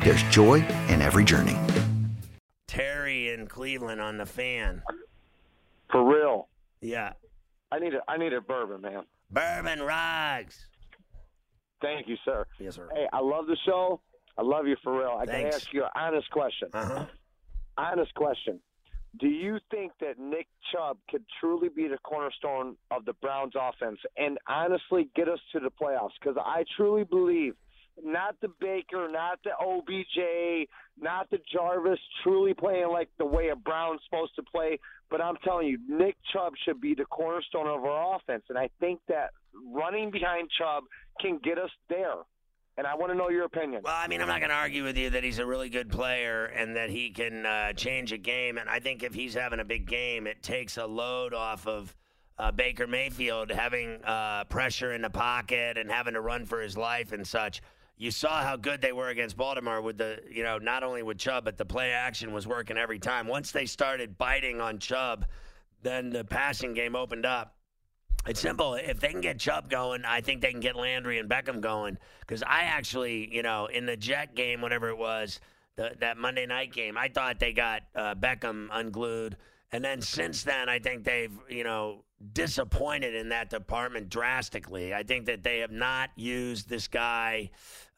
there's joy in every journey. Terry in Cleveland on the fan. For real. Yeah. I need a I need a bourbon, man. Bourbon Rocks. Thank you, sir. Yes, sir. Hey, I love the show. I love you for real. I Thanks. gotta ask you an honest question. Uh-huh. Honest question. Do you think that Nick Chubb could truly be the cornerstone of the Browns offense and honestly get us to the playoffs? Because I truly believe not the Baker, not the OBJ, not the Jarvis truly playing like the way a Brown's supposed to play. But I'm telling you, Nick Chubb should be the cornerstone of our offense. And I think that running behind Chubb can get us there. And I want to know your opinion. Well, I mean, I'm not going to argue with you that he's a really good player and that he can uh, change a game. And I think if he's having a big game, it takes a load off of uh, Baker Mayfield having uh, pressure in the pocket and having to run for his life and such. You saw how good they were against Baltimore with the, you know, not only with Chubb, but the play action was working every time. Once they started biting on Chubb, then the passing game opened up. It's simple. If they can get Chubb going, I think they can get Landry and Beckham going. Because I actually, you know, in the Jet game, whatever it was, the, that Monday night game, I thought they got uh, Beckham unglued. And then since then, I think they've, you know, disappointed in that department drastically. I think that they have not used this guy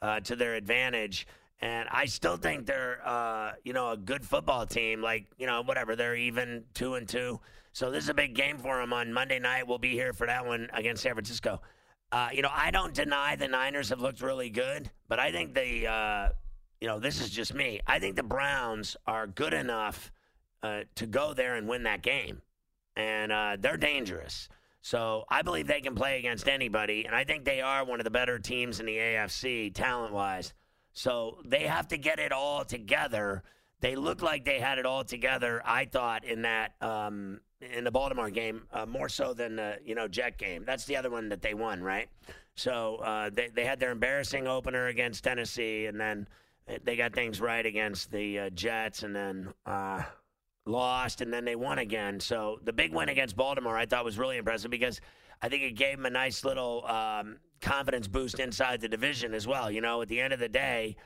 uh, to their advantage. And I still think they're, uh, you know, a good football team. Like, you know, whatever. They're even two and two. So this is a big game for them on Monday night. We'll be here for that one against San Francisco. Uh, you know, I don't deny the Niners have looked really good, but I think the, uh, you know, this is just me. I think the Browns are good enough uh, to go there and win that game, and uh, they're dangerous. So I believe they can play against anybody, and I think they are one of the better teams in the AFC talent wise. So they have to get it all together. They looked like they had it all together. I thought in that um, in the Baltimore game uh, more so than the you know Jet game. That's the other one that they won, right? So uh, they they had their embarrassing opener against Tennessee, and then they got things right against the uh, Jets, and then uh, lost, and then they won again. So the big win against Baltimore, I thought was really impressive because I think it gave them a nice little um, confidence boost inside the division as well. You know, at the end of the day.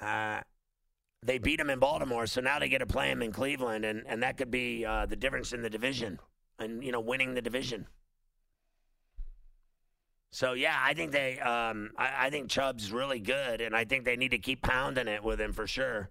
Uh, they beat them in Baltimore, so now they get to play them in Cleveland, and, and that could be uh, the difference in the division, and you know, winning the division. So yeah, I think they, um, I, I think Chubb's really good, and I think they need to keep pounding it with him for sure.